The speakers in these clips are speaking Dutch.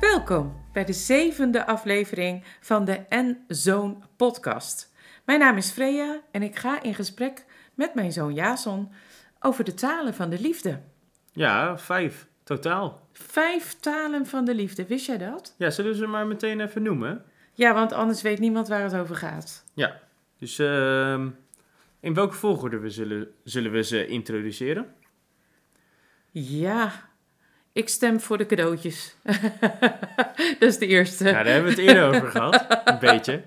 Welkom bij de zevende aflevering van de En Zoon podcast. Mijn naam is Freya en ik ga in gesprek met mijn zoon Jason over de talen van de liefde. Ja, vijf totaal. Vijf talen van de liefde, wist jij dat? Ja, zullen we ze maar meteen even noemen? Ja, want anders weet niemand waar het over gaat. Ja. Dus ehm, in welke volgorde we zullen, zullen we ze introduceren? Ja, ik stem voor de cadeautjes. dat is de eerste. Ja, daar hebben we het eerder over gehad. Een beetje.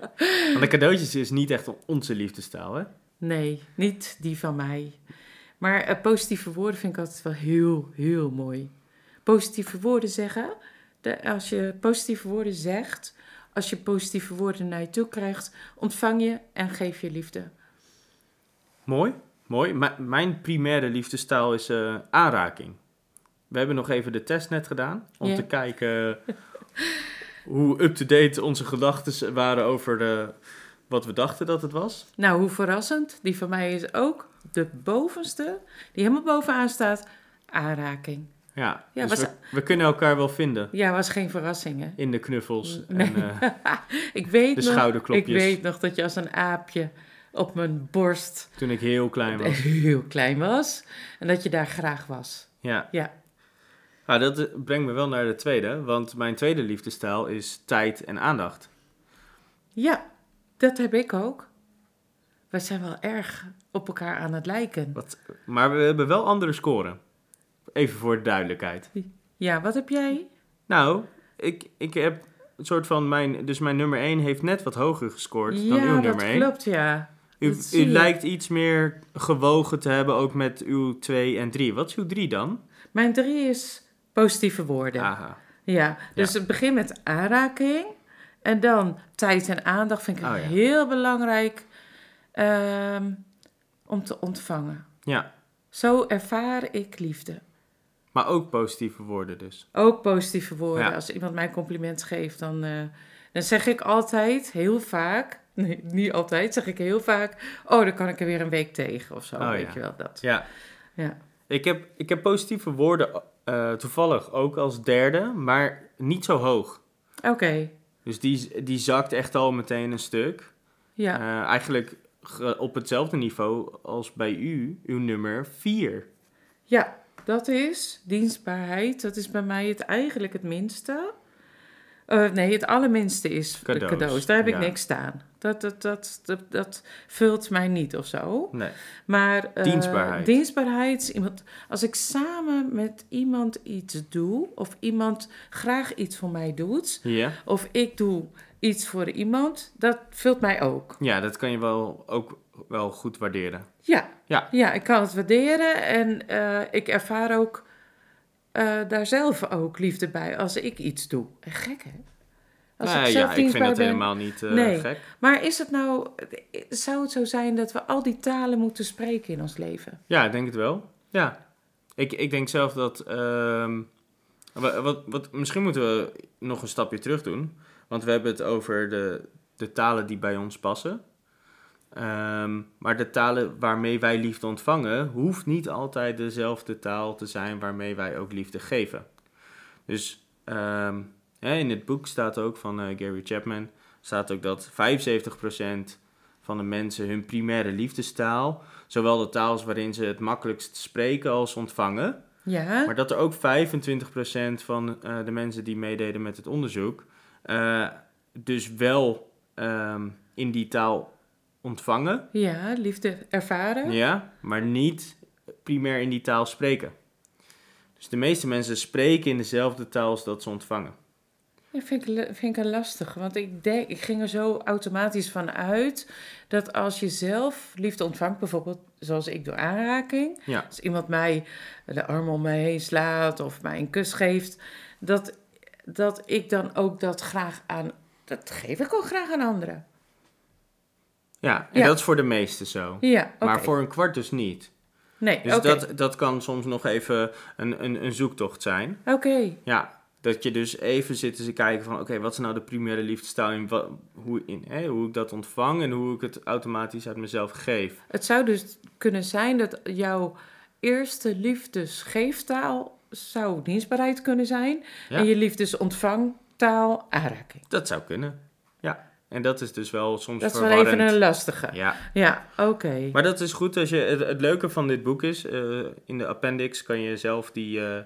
Want de cadeautjes is niet echt onze liefdestaal, hè? Nee, niet die van mij. Maar eh, positieve woorden vind ik altijd wel heel, heel mooi. Positieve woorden zeggen. De, als je positieve woorden zegt, als je positieve woorden naar je toe krijgt, ontvang je en geef je liefde. Mooi, mooi. M- mijn primaire liefdestaal is eh, aanraking. We hebben nog even de test net gedaan om te kijken hoe up-to-date onze gedachten waren over de, wat we dachten dat het was. Nou, hoe verrassend. Die van mij is ook de bovenste, die helemaal bovenaan staat, aanraking. Ja, Ja, dus was- we, we kunnen elkaar wel vinden Ja, was geen verrassing, hè? in de knuffels Nee. en eh, Ik weet de nog, schouderklopjes. Ik weet nog dat je als een aapje op mijn borst toen ik heel klein was. heel klein was. En dat je daar graag was. Ja. Ja. Nou, dat eh, brengt me wel naar de tweede, want mijn tweede liefdestijl is tijd en aandacht. Ja, dat heb ik ook. We zijn wel erg op elkaar aan het lijken. Wat, maar we hebben wel andere scoren. Even voor de duidelijkheid. Ja, wat heb jij? Nou, ik, ik heb een soort van mijn, dus mijn nummer 1 heeft net wat hoger gescoord dan uw ja, dat nummer 1. klopt, ja. U, dat zie u je. lijkt iets meer gewogen te hebben ook met uw 2 en 3. Wat is uw 3 dan? Mijn drie is positieve woorden. Aha. Ja, dus het begint met aanraking. En dan tijd en aandacht vind ik Oh, ja. heel belangrijk ehm, om te ontvangen. Ja, Zo ervaar ik liefde. Maar ook positieve woorden dus. Ook positieve woorden. Ja. Als iemand mij een compliment geeft, dan, eh, dan zeg ik altijd, heel vaak, nee, niet altijd, zeg ik heel vaak, oh, dan kan ik er weer een week tegen of zo, Oh, weet ja. je wel, dat. Ja. Ja. Ik heb, ik heb positieve woorden eh, toevallig ook als derde, maar niet zo hoog. Oké, Dus die, die zakt echt al meteen een stuk. ja. Eh, eigenlijk ge- op hetzelfde niveau als bij u, uw nummer 4. Ja, dat is dienstbaarheid. Dat is bij mij het eigenlijk het minste. Eh, nee, het allerminste is Cadeaus, de cadeaus. Daar heb ik ja. niks staan. Dat, dat, dat, dat, dat vult mij niet of zo. Nee. Maar eh, Dienstbaarheid. dienstbaarheid is iemand. Als ik samen met iemand iets doe, of iemand graag iets voor mij doet, Ja? of ik doe iets voor iemand, dat vult mij ook. ja, dat kan je wel ook wel goed waarderen. Ja, Ja. ja ik kan het waarderen en eh, ik ervaar ook eh, daar zelf ook liefde bij als ik iets doe. Eh, Gek hè? Als Nee, ik zelf ja, ik vind dat ben. helemaal niet Nee. gek. Maar is het nou, zou het zo zijn dat we al die talen moeten spreken in ons leven? Ja, ik denk het wel. Ja. Ik, ik denk zelf dat... ehm, wa- wat, wat, misschien moeten we nog een stapje terug doen. Want we hebben het over de, de talen die bij ons passen. Ehm, maar de talen waarmee wij liefde ontvangen... hoeft niet altijd dezelfde taal te zijn waarmee wij ook liefde geven. Dus ehm, hè, in het boek staat ook van eh, Gary Chapman... staat ook dat 75% van de mensen hun primaire liefdestaal zowel de taal is waarin ze het makkelijkst spreken als ontvangen. Ja, Maar dat er ook 25% van eh, de mensen die meededen met het onderzoek, eh, dus wel ehm, in die taal ontvangen, ja liefde ervaren. ja, maar niet primair in die taal spreken. Dus de meeste mensen spreken in dezelfde taal als dat ze ontvangen. Dat vind ik, vind ik een lastig, want ik, denk, ik ging er zo automatisch van uit dat als je zelf liefde ontvangt, bijvoorbeeld zoals ik door aanraking, Ja. als iemand mij de arm om mij heen slaat of mij een kus geeft, dat, dat ik dan ook dat graag aan, dat geef ik ook graag aan anderen. Ja, en Ja. dat is voor de meesten zo. Ja. Maar voor een kwart dus niet. Nee, Dus dat, dat kan soms nog even een, een, een zoektocht zijn. Oké, Ja, Dat je dus even zit te kijken van, oké, wat is nou de primaire liefdestaal in, wat, hoe, in hè, hoe ik dat ontvang en hoe ik het automatisch uit mezelf geef. Het zou dus kunnen zijn dat jouw eerste liefdesgeeftaal zou dienstbaarheid kunnen zijn. Ja. En je liefdesontvangtaal aanraking. Dat zou kunnen. En dat is dus wel soms Dat is wel even een lastige. Ja, Ja, oké. maar dat is goed als je, het, het leuke van dit boek is, eh, in de appendix kan je zelf die eh,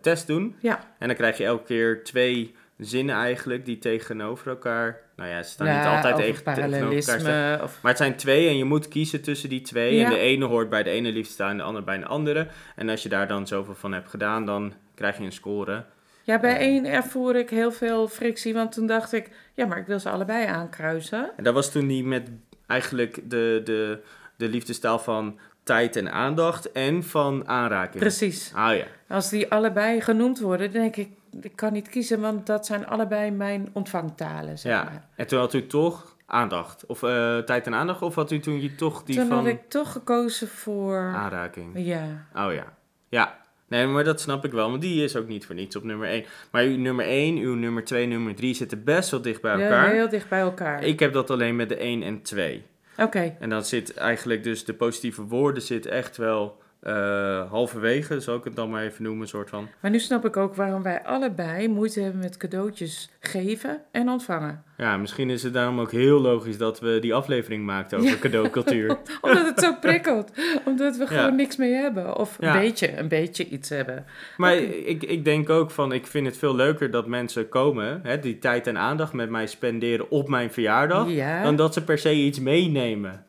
test doen. Ja, En dan krijg je elke keer twee zinnen eigenlijk die tegenover elkaar, nou ja, ze staan ja niet altijd tegen, tegenover elkaar staan. Of, Maar het zijn twee en je moet kiezen tussen die twee. Ja. En de ene hoort bij de ene liefdestaal en de andere bij de andere. En als je daar dan zoveel van hebt gedaan, dan krijg je een score. Ja, bij één ervoer ik heel veel frictie, want toen dacht ik, ja, maar ik wil ze allebei aankruisen. En dat was toen die met eigenlijk de, de, de liefdestaal van tijd en aandacht en van aanraking. Precies. Ah ja. Als die allebei genoemd worden, dan denk ik, ik kan niet kiezen, want dat zijn allebei mijn ontvangtalen, zeg ja. maar. En toen had u toch aandacht. Of eh, tijd en aandacht. Of had u toen je toch die Toen van had ik toch gekozen voor, aanraking. ja, Oh ja. Ja. Nee, maar dat snap ik wel. Want die is ook niet voor niets op nummer 1. Maar uw nummer 1, uw nummer 2, nummer 3 zitten best wel dicht bij ja, elkaar. heel dicht bij elkaar. Ik heb dat alleen met de 1 en 2. Oké, En dan zit eigenlijk dus de positieve woorden zit echt wel eh, halverwege, zal ik het dan maar even noemen, soort van. maar nu snap ik ook waarom wij allebei moeite hebben met cadeautjes geven en ontvangen. Ja, misschien is het daarom ook heel logisch dat we die aflevering maakten over Ja. cadeaucultuur. Omdat het zo prikkelt. Omdat we Ja. gewoon niks mee hebben. Of Ja. een beetje, een beetje iets hebben. Maar ik, ik denk ook van, ik vind het veel leuker dat mensen komen, hè, die tijd en aandacht met mij spenderen op mijn verjaardag, Ja. dan dat ze per se iets meenemen.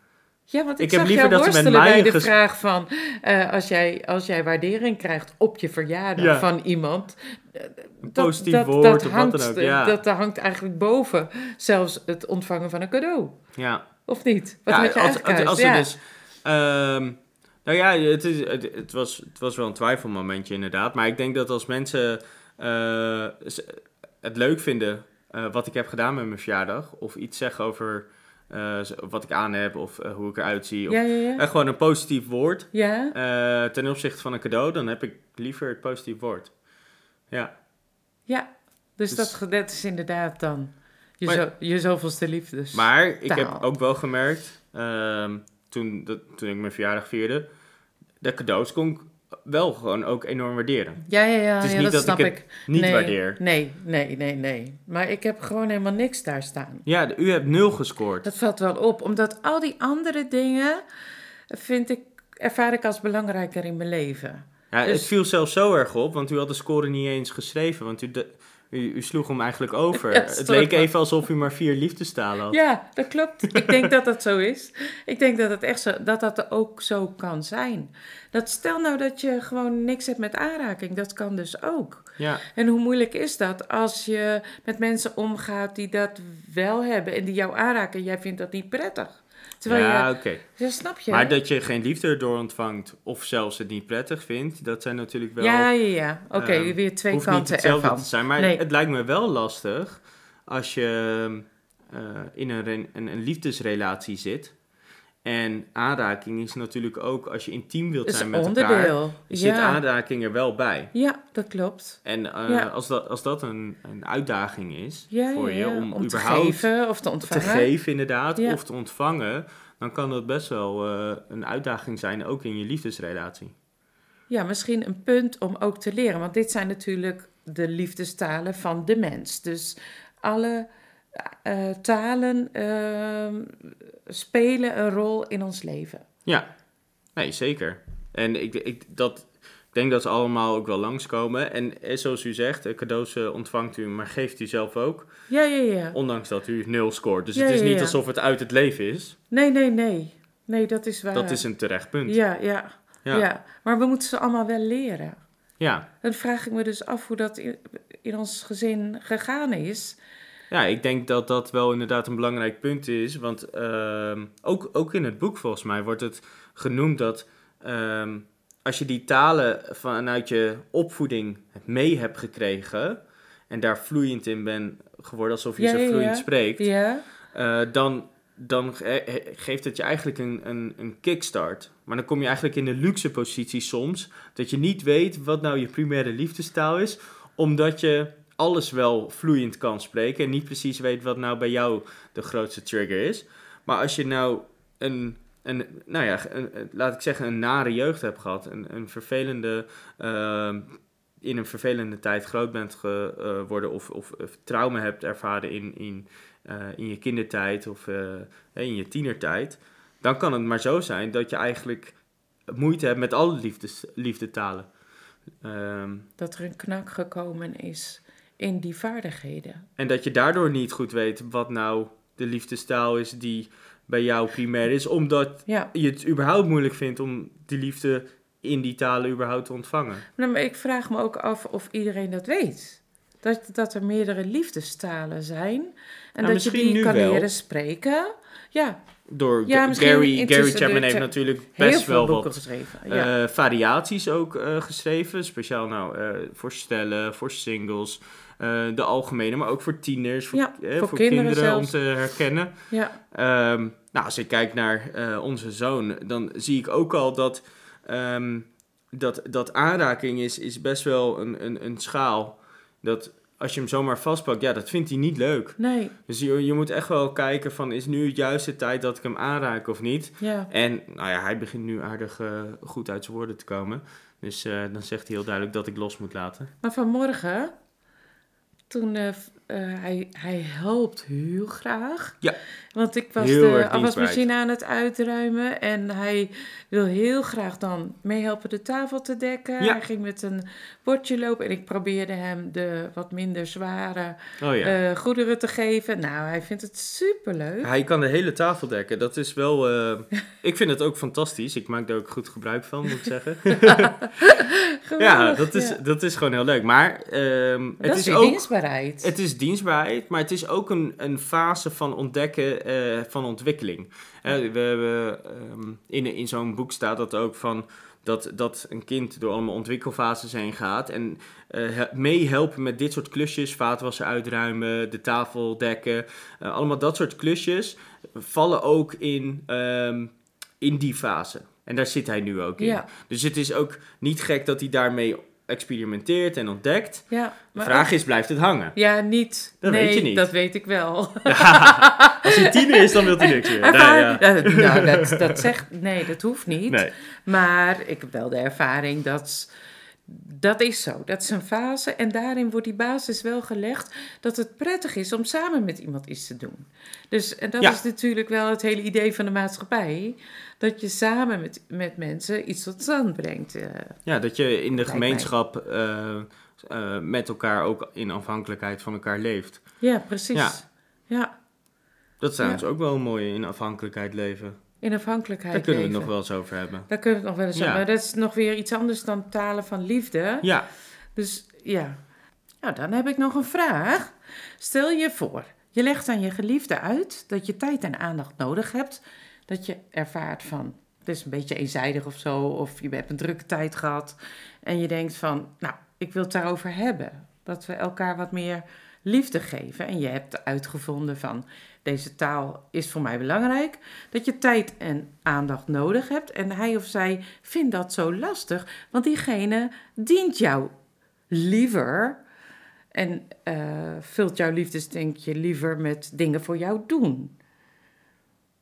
Ja, want ik, Ik heb zag liever jou dat worstelen bij de vraag van... eh, als, jij, als jij waardering krijgt op je verjaardag Ja. van iemand... eh, dat- positief dat, woord dat of wat hangt, dan ook, ja. Dat, dat hangt eigenlijk boven zelfs het ontvangen van een cadeau. Ja. Of niet? Wat ja, had je als, eigenlijk als, als uit? Ja. dus, ehm, nou ja, het, is, het, het was, het was wel een twijfelmomentje inderdaad. Maar ik denk dat als mensen eh, het leuk vinden wat ik heb gedaan met mijn verjaardag... of iets zeggen over eh, wat ik aan heb of eh, hoe ik eruit zie... Of, Ja, ja, ja. eh, gewoon een positief woord ja? ten opzichte van een cadeau... dan heb ik liever het positief woord. Ja, Ja. Dus, Dus- dat, dat is inderdaad dan je, Maar- zo, je zoveelste liefdes. maar ik heb ook wel gemerkt... ehm, toen, dat, toen ik mijn verjaardag vierde... de cadeaus kon wel gewoon ook enorm waarderen. Ja, ja, ja, Het is ja niet dat dat snap ik het niet nee, waardeer. Nee, nee, nee, nee. Maar ik heb gewoon helemaal niks daar staan. Ja, u hebt nul gescoord. Dat valt wel op, omdat al die andere dingen vind ik, ervaar ik als belangrijker in mijn leven. Ja, dus- Het viel zelfs zo erg op, want u had de score niet eens geschreven. Want u, de- u, u sloeg hem eigenlijk over. Ja, het leek even alsof u maar vier liefdestalen had. Ja, dat klopt. Ik denk dat dat zo is. Ik denk dat het echt zo, dat dat ook zo kan zijn. Dat stel nou dat je gewoon niks hebt met aanraking, dat kan dus ook. Ja, En hoe moeilijk is dat als je met mensen omgaat die dat wel hebben en die jou aanraken en jij vindt dat niet prettig? Terwijl ja je, oké. ja, snap je? Maar dat je geen liefde erdoor ontvangt of zelfs het niet prettig vindt, dat zijn natuurlijk wel... ja, ja, ja. Oké, ehm, weer twee hoeft niet kanten hetzelfde ervan. te zijn. Maar Nee. het lijkt me wel lastig als je eh, in een, een, een liefdesrelatie zit. En aanraking is natuurlijk ook als je intiem wilt zijn met elkaar, onderdeel. zit Ja. aanraking er wel bij. ja, dat klopt. En eh, Ja. als, dat, als dat een, een uitdaging is Ja, voor je om, om te überhaupt geven of te te ontvangen. geven inderdaad, of te ontvangen, dan kan dat best wel eh, een uitdaging zijn, ook in je liefdesrelatie. Ja, misschien een punt om ook te leren. Want dit zijn natuurlijk de liefdestalen van de mens. Dus alle eh, talen ehm, spelen een rol in ons leven. Ja, nee, zeker. En ik, ik, dat, ik denk dat ze allemaal ook wel langskomen. En eh, zoals u zegt, eh, cadeaus ontvangt u, maar geeft u zelf ook. Ja, ja, ja. Ondanks dat u nul scoort. Dus Ja, het is niet ja. alsof het uit het leven is. Nee, nee, nee. Nee, dat is waar. Dat is een terecht punt. Ja, ja, Ja. ja. Maar we moeten ze allemaal wel leren. ja. Dan vraag ik me dus af hoe dat in, in ons gezin gegaan is. Ja, ik denk dat dat wel inderdaad een belangrijk punt is. Want ehm, ook, ook in het boek volgens mij wordt het genoemd dat ehm, als je die talen vanuit je opvoeding mee hebt gekregen en daar vloeiend in bent geworden, alsof je Ja, ze vloeiend ja. spreekt, Ja, eh, dan, dan geeft het je eigenlijk een, een, een kickstart. Maar dan kom je eigenlijk in de luxe positie soms dat je niet weet wat nou je primaire liefdestaal is, omdat je alles wel vloeiend kan spreken en niet precies weet wat nou bij jou de grootste trigger is. Maar als je nou een, een nou ja, laat ik zeggen, een nare jeugd hebt gehad, een, een vervelende, ehm, in een vervelende tijd groot bent geworden of, of, of trauma hebt ervaren in, in, eh, in je kindertijd of eh, in je tienertijd, dan kan het maar zo zijn dat je eigenlijk moeite hebt met alle liefdes, liefdetalen. Ehm, Dat er een knak gekomen is in die vaardigheden. en dat je daardoor niet goed weet wat nou de liefdestaal is die bij jou primair is, omdat Ja, je het überhaupt moeilijk vindt om die liefde in die talen überhaupt te ontvangen. Nou, maar ik vraag me ook af of iedereen dat weet. Dat, dat er meerdere liefdestalen zijn. En Nou, dat je die kan wel. leren spreken. Ja, Door Ja, Gary, Gary Chapman heeft natuurlijk best wel wat. Ja. eh, variaties ook eh, geschreven. Speciaal nou eh, voor stellen, voor singles, de algemene, maar ook voor tieners, voor, Ja, voor voor kinderen kinderen, om te herkennen. ja. Ehm, nou, als ik kijk naar onze zoon, dan zie ik ook al dat, ehm, dat, dat aanraking is, is best wel een, een, een schaal. Dat als je hem zomaar vastpakt, ja, dat vindt hij niet leuk. Nee, Dus je, je moet echt wel kijken van, is nu het juiste tijd dat ik hem aanraak of niet? ja. En nou ja, hij begint nu aardig eh, goed uit zijn woorden te komen. Dus eh, dan zegt hij heel duidelijk dat ik los moet laten. Maar vanmorgen, toen eh, eh, hij, hij helpt heel graag. Ja. Want ik was Heel de afwasmachine aan het uitruimen en hij wil heel graag dan meehelpen de tafel te dekken. Ja. Hij ging met een bordje lopen en ik probeerde hem de wat minder zware Oh ja. eh, goederen te geven. Nou, hij vindt het superleuk. Hij kan de hele tafel dekken. Dat is wel. ik vind het ook fantastisch. Ik maak daar ook goed gebruik van, moet ik zeggen. ja, dat is, ja. dat is gewoon heel leuk. Maar ehm, het dat is, ook. Dienstbaarheid. Het is dienstbaarheid, maar het is ook een, een fase van ontdekken eh, van ontwikkeling. We hebben, ehm, in, in zo'n boek staat dat ook van dat, dat een kind door allemaal ontwikkelfases heen gaat. En eh, he- meehelpen met dit soort klusjes, vaatwassen uitruimen, de tafel dekken. eh, allemaal dat soort klusjes vallen ook in, ehm, in die fase. En daar zit hij nu ook in. Ja, Dus het is ook niet gek dat hij daarmee experimenteert en ontdekt. ja. De vraag is, blijft het hangen? Ja, niet. Dat nee, weet je niet. dat weet ik wel. Als hij tiener is, dan wil hij niks meer. Nee, ja. Nou, dat, dat zegt... Nee, dat hoeft niet. nee. Maar ik heb wel de ervaring dat... Dat is zo. Dat is een fase. En daarin wordt die basis wel gelegd... dat het prettig is om samen met iemand iets te doen. Dus en dat Ja. is natuurlijk wel het hele idee van de maatschappij... dat je samen met, met mensen iets tot stand brengt. eh. ja, dat je in de gemeenschap eh, eh, met elkaar ook in afhankelijkheid van elkaar leeft. Ja, precies. Ja. Ja. Dat trouwens Ja. ook wel een mooie in afhankelijkheid leven. In afhankelijkheid Daar kunnen we het nog wel eens over hebben. Daar kunnen we het nog wel eens over. Maar dat is nog weer iets anders dan talen van liefde. Ja, Dus ja. Nou, dan heb ik nog een vraag. Stel je voor, je legt aan je geliefde uit dat je tijd en aandacht nodig hebt. Dat je ervaart van, het is een beetje eenzijdig of zo. Of je hebt een drukke tijd gehad. En je denkt van, nou, ik wil het daarover hebben. Dat we elkaar wat meer liefde geven. En je hebt uitgevonden van, deze taal is voor mij belangrijk. Dat je tijd en aandacht nodig hebt. En hij of zij vindt dat zo lastig. Want diegene dient jou liever. En eh, vult jouw liefdesdenkje liever met dingen voor jou doen.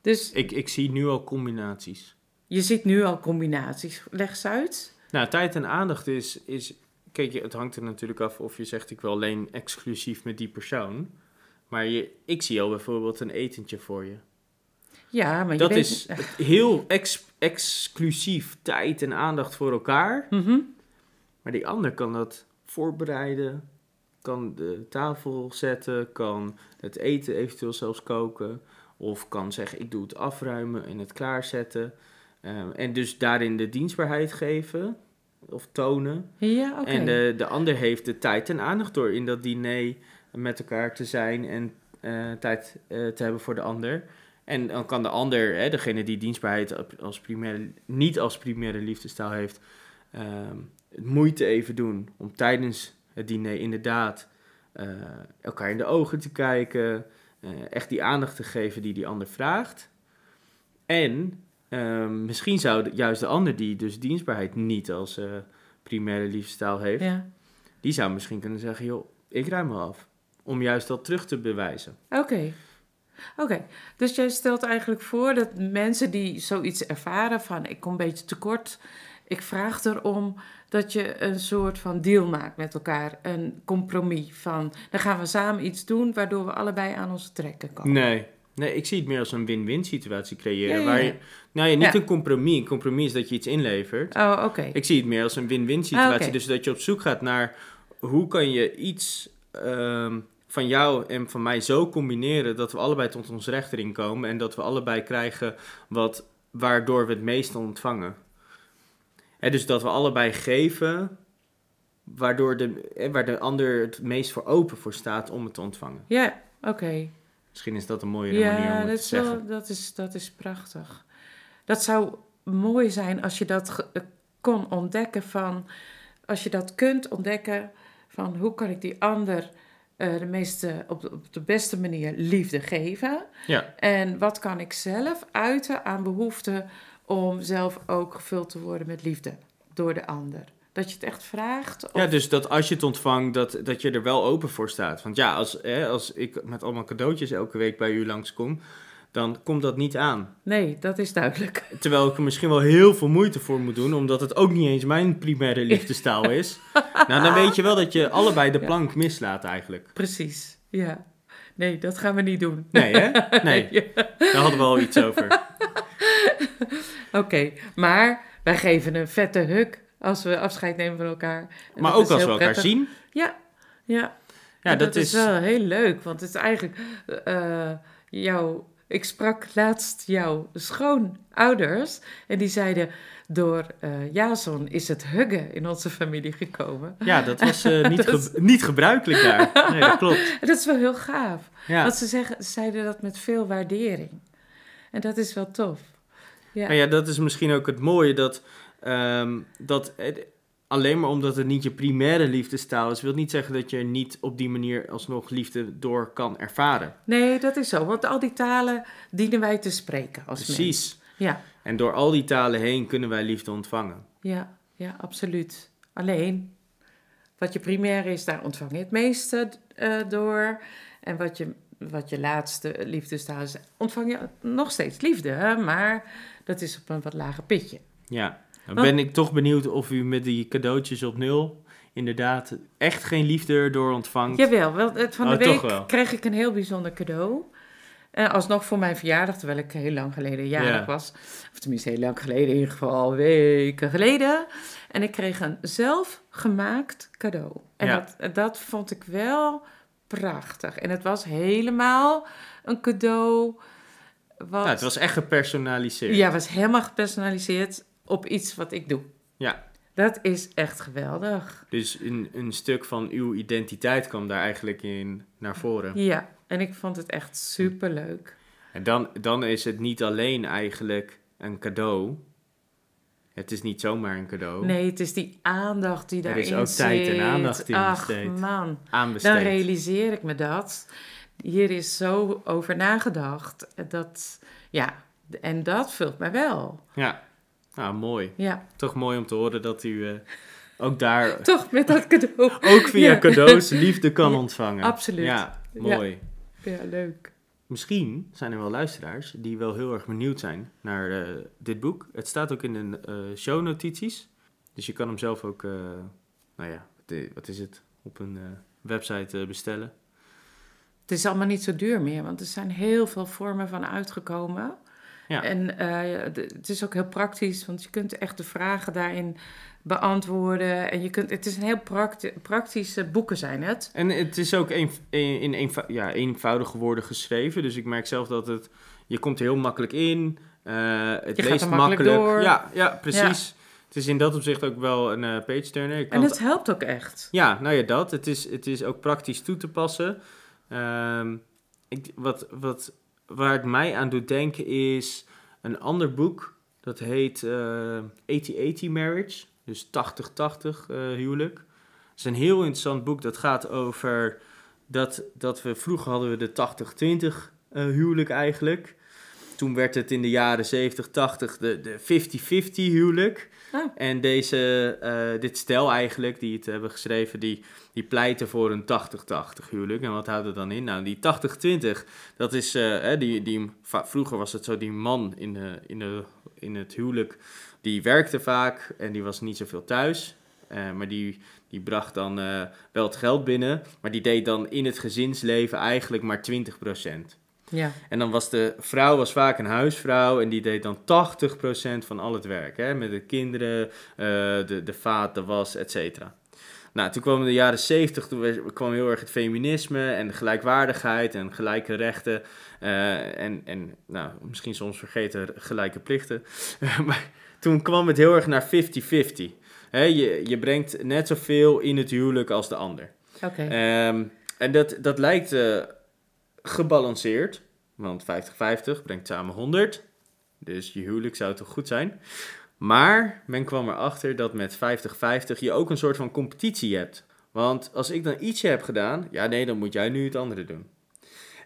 Dus ik, ik zie nu al combinaties. je ziet nu al combinaties. Leg ze uit. Nou, tijd en aandacht is, is... Kijk, je- het hangt er natuurlijk af of je zegt ik wil alleen exclusief met die persoon. Maar je, ik zie al bijvoorbeeld een etentje voor je. Ja, maar je Dat is heel ex- exclusief tijd en aandacht voor elkaar. Mhm. Maar die ander kan dat voorbereiden, kan de tafel zetten, kan het eten eventueel zelfs koken. Of kan zeggen, ik doe het afruimen en het klaarzetten. Ehm, en dus daarin de dienstbaarheid geven of tonen. Ja, oké. En de, de ander heeft de tijd en aandacht door in dat diner met elkaar te zijn en eh, tijd eh, te hebben voor de ander. En dan kan de ander, hè, degene die dienstbaarheid als primaire, niet als primaire liefdestaal heeft, ehm, het moeite even doen om tijdens het diner inderdaad eh, elkaar in de ogen te kijken, echt die aandacht te geven die die ander vraagt. En ehm, misschien zou de- juist de ander die dus dienstbaarheid niet als primaire liefdestaal heeft, Ja. die zou misschien kunnen zeggen, joh, ik ruim wel af. Om juist dat terug te bewijzen. Oké. Oké, dus jij stelt eigenlijk voor dat mensen die zoiets ervaren van ik kom een beetje tekort, ik vraag erom dat je een soort van deal maakt met elkaar, een compromis van dan gaan we samen iets doen waardoor we allebei aan onze trekken komen. Nee, nee ik zie het meer als een win-win situatie creëren. Ja, ja, Waar je, nou ja, niet een compromis. Een compromis is dat je iets inlevert. Oh, oké. Ik zie het meer als een win-win situatie. Ah, oké. Dus dat je op zoek gaat naar hoe kan je iets ehm, van jou en van mij zo combineren dat we allebei tot ons recht erin komen en dat we allebei krijgen wat, waardoor we het meeste ontvangen. En dus dat we allebei geven waardoor de, waar de ander het meest voor open voor staat om het te ontvangen. Ja, oké. Misschien is dat een mooiere manier om Ja, het dat te is, zeggen. wel, dat, is, dat is prachtig. Dat zou mooi zijn als je dat eh, kon ontdekken van... Als je dat kunt ontdekken van hoe kan ik die ander eh, de meeste, op, de, op de beste manier liefde geven. Ja, En wat kan ik zelf uiten aan behoefte om zelf ook gevuld te worden met liefde door de ander. Dat je het echt vraagt. Of, ja, dus dat als je het ontvangt, dat, dat je er wel open voor staat. Want ja, als, hè, als ik met allemaal cadeautjes elke week bij u langskom, dan komt dat niet aan. Nee, dat is duidelijk. Terwijl ik er misschien wel heel veel moeite voor moet doen, omdat het ook niet eens mijn primaire liefdestaal is. nou, dan weet je wel dat je allebei de Ja. plank mislaat eigenlijk. Precies, ja. Nee, dat gaan we niet doen. Nee, hè? Nee, daar hadden we al iets over. Oké, maar wij geven een vette huk als we afscheid nemen van elkaar. En Maar ook als we elkaar prettig. zien. Ja, ja. Ja, dat, is... wel heel leuk, want het is eigenlijk eh jouw... Ik sprak laatst jouw schoonouders en die zeiden... Door eh Jason is het huggen in onze familie gekomen. Ja, dat was eh, niet, Dat is- ge- niet gebruikelijk daar. Nee, dat klopt. Dat is wel heel gaaf. Ja. Want ze zeggen, zeiden dat met veel waardering. En dat is wel tof. Ja, Nou ja, dat is misschien ook het mooie dat, ehm, dat alleen maar omdat het niet je primaire liefdestaal is, wil niet zeggen dat je niet op die manier alsnog liefde door kan ervaren. Nee, dat is zo. Want al die talen dienen wij te spreken als mens. Precies. Ja, En door al die talen heen kunnen wij liefde ontvangen. ja, ja, absoluut. Alleen, wat je primair is, daar ontvang je het meeste eh, door. En wat je, wat je laatste liefdestaal is, ontvang je nog steeds liefde. Hè? Maar dat is op een wat lager pitje. Ja. Dan Want- ben ik toch benieuwd of u met die cadeautjes op nul inderdaad echt geen liefde erdoor ontvangt. Jawel, wel, het- van de Oh, week kreeg ik een heel bijzonder cadeau. Eh, alsnog voor mijn verjaardag, terwijl ik heel lang geleden jarig Ja. was. Of tenminste heel lang geleden, in ieder geval al weken geleden. En ik kreeg een zelfgemaakt cadeau. En Ja. dat, dat vond ik wel prachtig. En het was helemaal een cadeau wat... Nou, het was echt gepersonaliseerd. Ja, was helemaal gepersonaliseerd op iets wat ik doe. Ja. Dat is echt geweldig. Dus een, een stuk van uw identiteit kwam daar eigenlijk in naar voren. Ja, en ik vond het echt superleuk. En dan, dan is het niet alleen eigenlijk een cadeau. Het is niet zomaar een cadeau. Nee, het is die aandacht die Er daarin is ook tijd en zit. aandacht in Ach, besteed. man, Aanbesteed. dan realiseer ik me dat. Hier is zo over nagedacht. Dat, ja, en dat vult mij wel. Ja, nou mooi. Ja, Toch mooi om te horen dat u eh, ook daar, toch met dat cadeau. ook via Ja. cadeaus, liefde kan Ja, ontvangen. absoluut. Ja, mooi. Ja, leuk. Misschien zijn er wel luisteraars die wel heel erg benieuwd zijn naar eh, dit boek. Het staat ook in de eh, shownotities. Dus je kan hem zelf ook, nou ja, wat is het, op een website bestellen. Het is allemaal niet zo duur meer, want er zijn heel veel vormen van uitgekomen. Ja. En eh, de- het is ook heel praktisch, want je kunt echt de vragen daarin beantwoorden. En je kunt, het is een heel prakti praktische boeken zijn het. En het is ook een, een- in eenvou- ja, eenvoudige woorden geschreven. Dus ik merk zelf dat het, je komt er heel makkelijk in. eh, het Je leest makkelijk door. Ja, ja, precies. Het is in dat opzicht ook wel een eh, page turner. En het het helpt ook echt. Ja, nou ja, dat. Het is, het is ook praktisch toe te passen. Ehm, ik, wat, wat, waar het mij aan doet denken is een ander boek. Dat heet eh 80-80 Marriage. Dus 80-80 eh, huwelijk. Het is een heel interessant boek. Dat gaat over dat, dat we vroeger hadden we de 80-20 eh, huwelijk eigenlijk. toen werd het in de jaren 70, 80 de de 50-50 huwelijk. Ah. En deze, eh, dit stel eigenlijk, die het hebben geschreven, die, die pleiten voor een 80-80 huwelijk. En wat houdt het dan in? Nou, die 80-20, dat is, hè, die, die, vroeger was het zo, die man in, de, in, de, in het huwelijk, die werkte vaak en die was niet zoveel thuis. Eh, maar die, die bracht dan wel het geld binnen, maar die deed dan in het gezinsleven eigenlijk maar 20%. Ja. En dan was de vrouw was vaak een huisvrouw en die deed dan 80% van al het werk. Hè? Met de kinderen, eh, de, de vaat, de was, et cetera. Nou, toen kwamen de jaren 70, toen kwam heel erg het feminisme en de gelijkwaardigheid en gelijke rechten. eh, en, en nou, misschien soms vergeten gelijke plichten. maar toen kwam het heel erg naar 50-50. Hè, je, je brengt net zoveel in het huwelijk als de ander. Oké. Ehm, en dat, dat lijkt eh, gebalanceerd, want 50-50 brengt samen 100. Dus je huwelijk zou toch goed zijn. Maar men kwam erachter dat met 50-50 je ook een soort van competitie hebt. Want als ik dan ietsje heb gedaan, ja nee, dan moet jij nu het andere doen.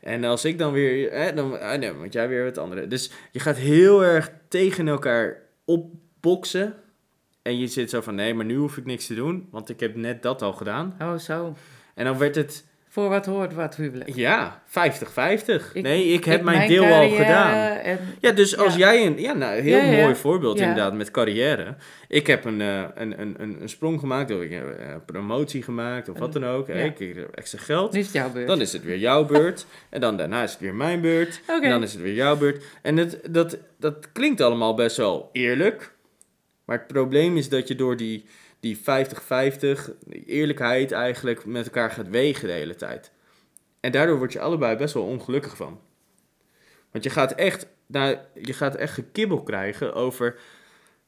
En als ik dan weer, hè, dan, ah, nee, moet jij weer het andere. Dus je gaat heel erg tegen elkaar opboksen. En je zit zo van, nee, maar nu hoef ik niks te doen, want ik heb net dat al gedaan. Oh, zo. En dan werd het, Voor wat hoort wat huwelijk. ja, 50-50. Ik- Nee, ik heb Ik- mijn, deel al gedaan. En, Ja, dus als Ja. jij een, ja, nou, heel Ja, ja, ja. mooi voorbeeld inderdaad met carrière. Ik heb een, eh, een, een, een, een sprong gemaakt, of ik heb een promotie gemaakt, of wat dan ook. Hè, Ik kreeg extra geld. nu is het jouw beurt. Dan is het weer jouw beurt. en dan daarna is het weer mijn beurt. En dan is het weer jouw beurt. En het, dat, dat klinkt allemaal best wel eerlijk. Maar het probleem is dat je door die, die 50-50, die eerlijkheid eigenlijk met elkaar gaat wegen de hele tijd. En daardoor word je allebei best wel ongelukkig van. Want je gaat echt, nou, je gaat echt gekibbel krijgen over...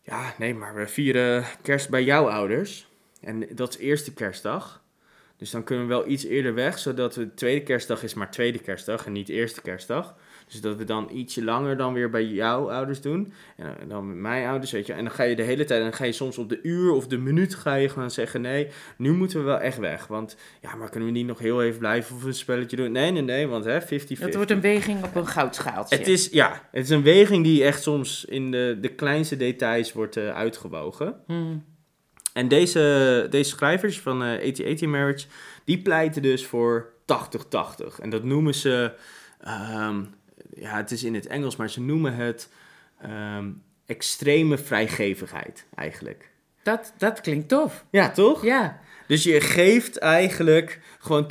Ja, nee, maar we vieren kerst bij jouw ouders. En dat is eerste kerstdag. Dus dan kunnen we wel iets eerder weg, zodat we tweede kerstdag is maar tweede kerstdag en niet eerste kerstdag. Dus dat we dan ietsje langer dan weer bij jouw ouders doen. En dan met mijn ouders, weet je. En dan ga je de hele tijd, dan ga je soms op de uur of de minuut ga je gewoon zeggen... Nee, nu moeten we wel echt weg. Want ja, maar kunnen we niet nog heel even blijven of een spelletje doen? Nee, nee, nee, want hè, 50-50. Het wordt een weging op een goudschaaltje. Het is, ja, het is een weging die echt soms in de, de kleinste details wordt eh, uitgewogen. Hmm. En deze, deze schrijvers van eh 8080 Marriage, die pleiten dus voor 80-80. En dat noemen ze, ehm, ja, het is in het Engels, maar ze noemen het ehm, extreme vrijgevigheid eigenlijk. Dat, dat klinkt tof. Ja, toch? Ja. Dus je geeft eigenlijk gewoon 80%.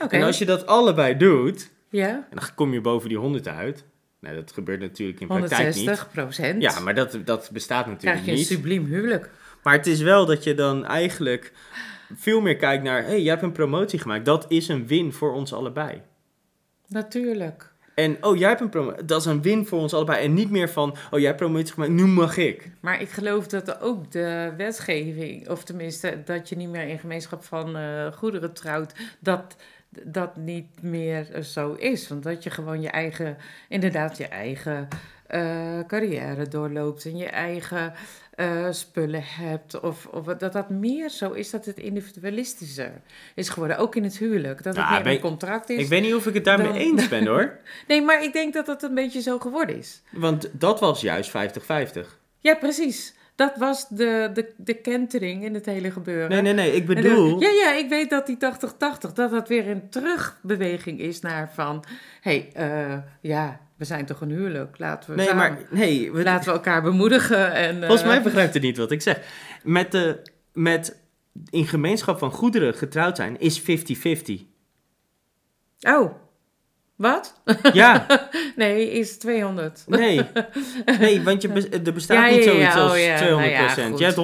Oké. En als je dat allebei doet, Ja. en dan kom je boven die 100 uit. Nou, dat gebeurt natuurlijk in praktijk niet. 160 procent. Ja, maar dat, dat bestaat krijg natuurlijk je een niet. subliem huwelijk. Maar het is wel dat je dan eigenlijk veel meer kijkt naar... hé, hey, jij hebt een promotie gemaakt. Dat is een win voor ons allebei. Natuurlijk. En, oh, jij hebt een promotie. Dat is een win voor ons allebei. En niet meer van, oh, jij promotie gemaakt, nu mag ik. Maar ik geloof dat ook de wetgeving, of tenminste dat je niet meer in gemeenschap van eh, goederen trouwt, dat dat niet meer eh, zo is. Want dat je gewoon je eigen, inderdaad je eigen eh, carrière doorloopt en je eigen eh, spullen hebt. Of, of dat dat meer zo is dat het individualistischer is geworden. Ook in het huwelijk. Dat het Ja, meer ben- een contract is. Ik weet niet of ik het daarmee eens ben, hoor. Nee, maar ik denk dat dat een beetje zo geworden is. Want dat was juist 50-50. Ja, precies. Dat was de, de, de kentering in het hele gebeuren. Nee, nee, nee. Ik bedoel... ja, ja, ik weet dat die 80-80, dat dat weer een terugbeweging is naar van... Hé, hey, eh, ja, we zijn toch een huwelijk, laten we Nee, samen- maar... Nee, we- Laten we elkaar bemoedigen en... eh, Volgens mij begrijpt het niet wat ik zeg. Met, de, met in gemeenschap van goederen getrouwd zijn is 50-50. Oh, wat? Ja, Nee, is 200. nee. Nee, want je bes- er bestaat Ja, niet zoiets ja, als oh ja, 200%. nou je hebt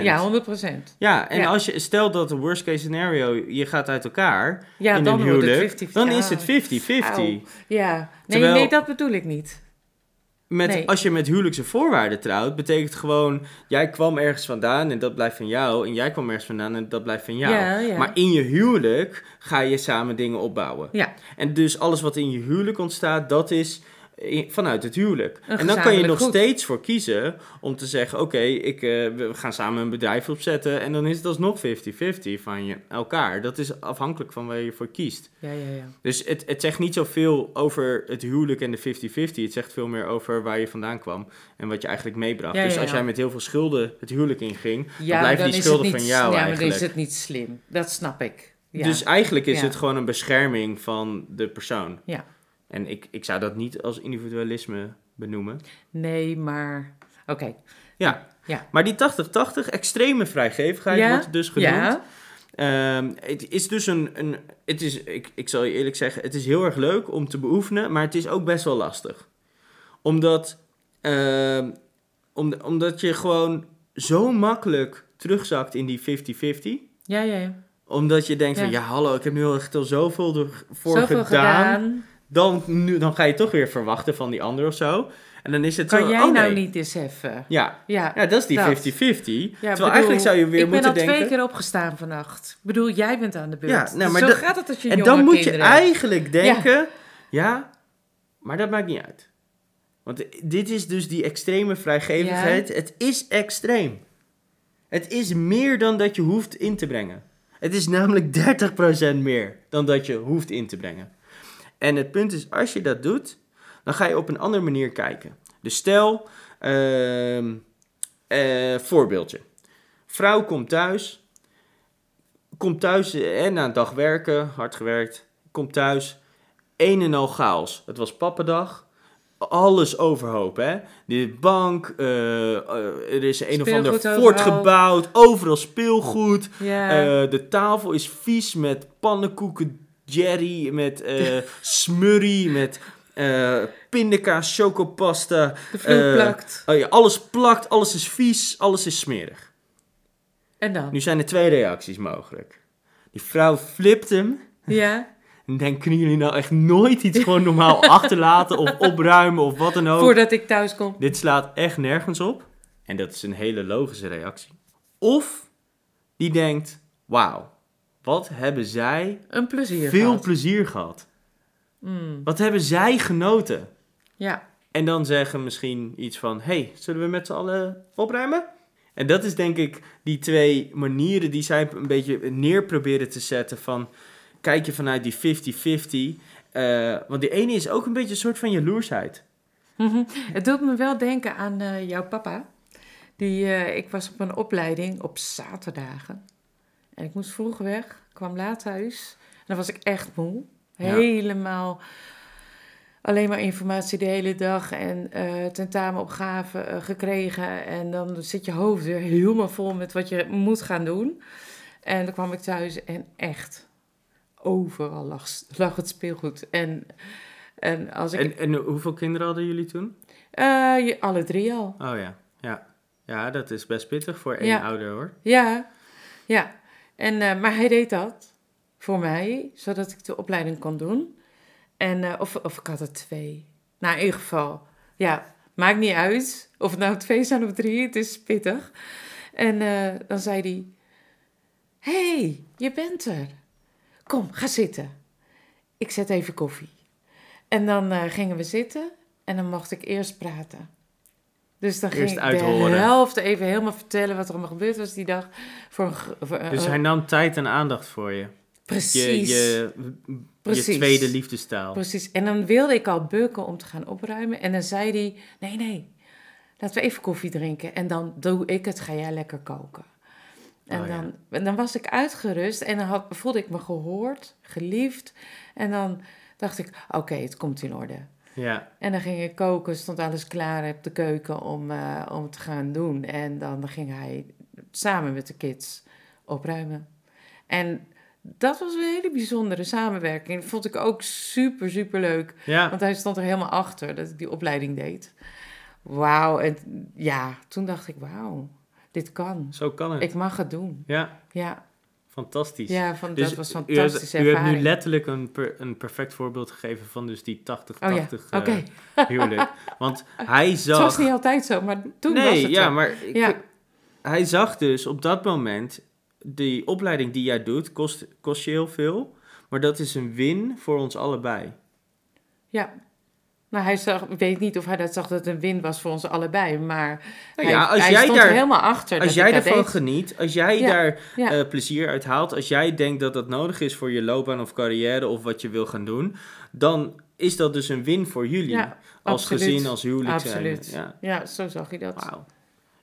100%. Ja, 100 procent. Ja, en als je, stel dat de worst case scenario, je gaat uit elkaar in dan een wordt het huwelijk, 50. dan Ah, is het 50-50. auw. Ja, nee, Terwijl- nee, dat bedoel ik niet. Met, Nee. Als je met huwelijkse voorwaarden trouwt, betekent gewoon, jij kwam ergens vandaan en dat blijft van jou, en jij kwam ergens vandaan en dat blijft van jou. Ja, ja. Maar in je huwelijk ga je samen dingen opbouwen. Ja, En dus alles wat in je huwelijk ontstaat, dat is vanuit het huwelijk. Een en dan kan je nog goed. steeds voor kiezen om te zeggen: Oké, ik, eh, we gaan samen een bedrijf opzetten. En dan is het alsnog 50-50 van je, elkaar. Dat is afhankelijk van waar je voor kiest. Ja, ja, ja. Dus het, het zegt niet zoveel over het huwelijk en de 50-50. Het zegt veel meer over waar je vandaan kwam en wat je eigenlijk meebracht. Ja, dus als jij met heel veel schulden het huwelijk inging, dan blijven die schulden van jou ja, maar dan is het niet slim. Dat snap ik. Dus eigenlijk is het gewoon een bescherming van de persoon. Ja. En ik, ik zou dat niet als individualisme benoemen. Nee, maar... Oké. Ja. Ja. Maar die 80-80, extreme vrijgevigheid Ja, wordt dus genoemd. Ja, Ehm, het is dus een, een het is, ik, ik zal je eerlijk zeggen, het is heel erg leuk om te beoefenen, maar het is ook best wel lastig. Omdat, om, omdat je gewoon zo makkelijk terugzakt in die 50-50. ja, ja. ja. Omdat je denkt van, Ja. ja hallo, ik heb nu al echt al zoveel ervoor Zoveel gedaan. gedaan. Dan, nu, dan ga je toch weer verwachten van die ander of zo. En dan is het Kan zo, jij oh, nou nee. niet eens even? Ja, Ja, ja, dat is die 50-50. Dat. Terwijl Ja, bedoel, eigenlijk zou je weer ik ben moeten al twee denken... keer opgestaan vannacht. Ik bedoel, jij bent aan de beurt. Ja, nou, maar Zo dat- gaat het als je En jonge dan moet je kinderen eigenlijk denken, ja. maar dat maakt niet uit. Want dit is dus die extreme vrijgevigheid. Het is extreem. Het is meer dan dat je hoeft in te brengen. Het is namelijk 30% meer dan dat je hoeft in te brengen. En het punt is, als je dat doet, dan ga je op een andere manier kijken. Dus stel, ehm, eh, voorbeeldje. Vrouw komt thuis, komt thuis eh, na een dag werken, hard gewerkt, komt thuis, een en al chaos. Het was pappendag, alles overhoop, hè. De bank, eh, er is een of ander fort overal. gebouwd, overal speelgoed. De tafel is vies met pannenkoeken, jerry, met smurrie, met eh pindakaas, chocopasta. de vloer eh, plakt. Oh ja, alles plakt, alles is vies, alles is smerig. En dan? Nu zijn er twee reacties mogelijk. Die vrouw flipt hem Ja, en denkt, kunnen jullie nou echt nooit iets gewoon normaal achterlaten of opruimen of wat dan ook? voordat ik thuis kom. Dit slaat echt nergens op. En dat is een hele logische reactie. Of die denkt, wauw, wat hebben zij Een plezier veel gehad. plezier gehad. Mm, Wat hebben zij genoten? ja, En dan zeggen misschien iets van, hey, zullen we met z'n allen opruimen? En dat is denk ik die twee manieren die zij een beetje neer proberen te zetten van, kijk je vanuit die 50-50. eh, want die ene is ook een beetje een soort van jaloersheid. Het doet me wel denken aan eh, jouw papa. Die, eh, ik was op een opleiding op zaterdagen. En ik moest vroeg weg, kwam laat thuis. En dan was ik echt moe. Helemaal alleen maar informatie de hele dag en eh tentamenopgaven eh, gekregen. En dan zit je hoofd weer helemaal vol met wat je moet gaan doen. En dan kwam ik thuis en echt overal lag, lag het speelgoed. En, en als ik... En, en hoeveel kinderen hadden jullie toen? Eh, je- alle drie al. Oh ja, ja. Ja, dat is best pittig voor één Ja. ouder hoor. Ja, ja. En, eh, maar hij deed dat voor mij, zodat ik de opleiding kon doen. En, eh, of, of ik had er twee. Nou, in ieder geval, ja, maakt niet uit of het nou twee zijn of drie, het is pittig. En eh, dan zei hij, hey, je bent er. Kom, ga zitten. Ik zet even koffie. En dan gingen we zitten en dan mocht ik eerst praten. Dus dan Eerst ging ik de helft even helemaal vertellen wat er allemaal gebeurd was die dag. Voor Dus eh, hij nam tijd en aandacht voor je. Precies, je, je Precies. tweede liefdestaal. precies. En dan wilde ik al bukken om te gaan opruimen. En dan zei hij, nee, nee, laten we even koffie drinken. En dan doe ik het, ga jij lekker koken. En, Oh, dan, dan was ik uitgerust en dan had, voelde ik me gehoord, geliefd. En dan dacht ik, oké, het komt in orde. Ja, En dan ging ik koken, stond alles klaar op de keuken om, eh, om te gaan doen. En dan ging hij samen met de kids opruimen. En dat was een hele bijzondere samenwerking. Dat vond ik ook super, super leuk. ja. Want hij stond er helemaal achter dat ik die opleiding deed. Wauw. En ja, toen dacht ik, wauw, dit kan. zo kan het. Ik mag het doen. Ja, Ja, fantastisch. ja van, Dus dat was een u, hebt- u hebt nu letterlijk een, per- een perfect voorbeeld gegeven van dus die 80-80 oh ja, oké. huwelijk. Want hij Het zag... was niet altijd zo, maar toen nee, was het ja, zo. maar ik- Ja. hij zag dus op dat moment... Die opleiding die jij doet, kost, kost je heel veel. Maar dat is een win voor ons allebei. Ja, Nou, hij zag, ik weet niet of hij dat zag dat het een win was voor ons allebei, maar Nou hij, ja, als hij jij stond daar- er helemaal achter. Als jij ervan deed. geniet, als jij Ja, daar ja. eh, plezier uit haalt, als jij denkt dat dat nodig is voor je loopbaan of carrière of wat je wil gaan doen, dan is dat dus een win voor jullie. Ja, als absoluut. gezin, als huwelijk Absoluut. zijn. Ja, Ja, zo zag hij dat. wauw.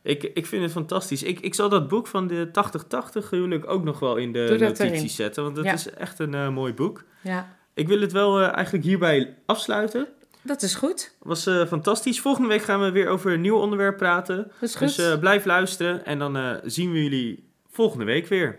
Ik, ik vind het fantastisch. Ik, ik zal dat boek van de 80-80 huwelijk ook nog wel in de notities zetten, want dat Ja. is echt een eh, mooi boek. Ja, Ik wil het wel eh, eigenlijk hierbij afsluiten. Dat is goed. Was eh, fantastisch. Volgende week gaan we weer over een nieuw onderwerp praten. Dat is goed. Dus blijf luisteren en dan eh, zien we jullie volgende week weer.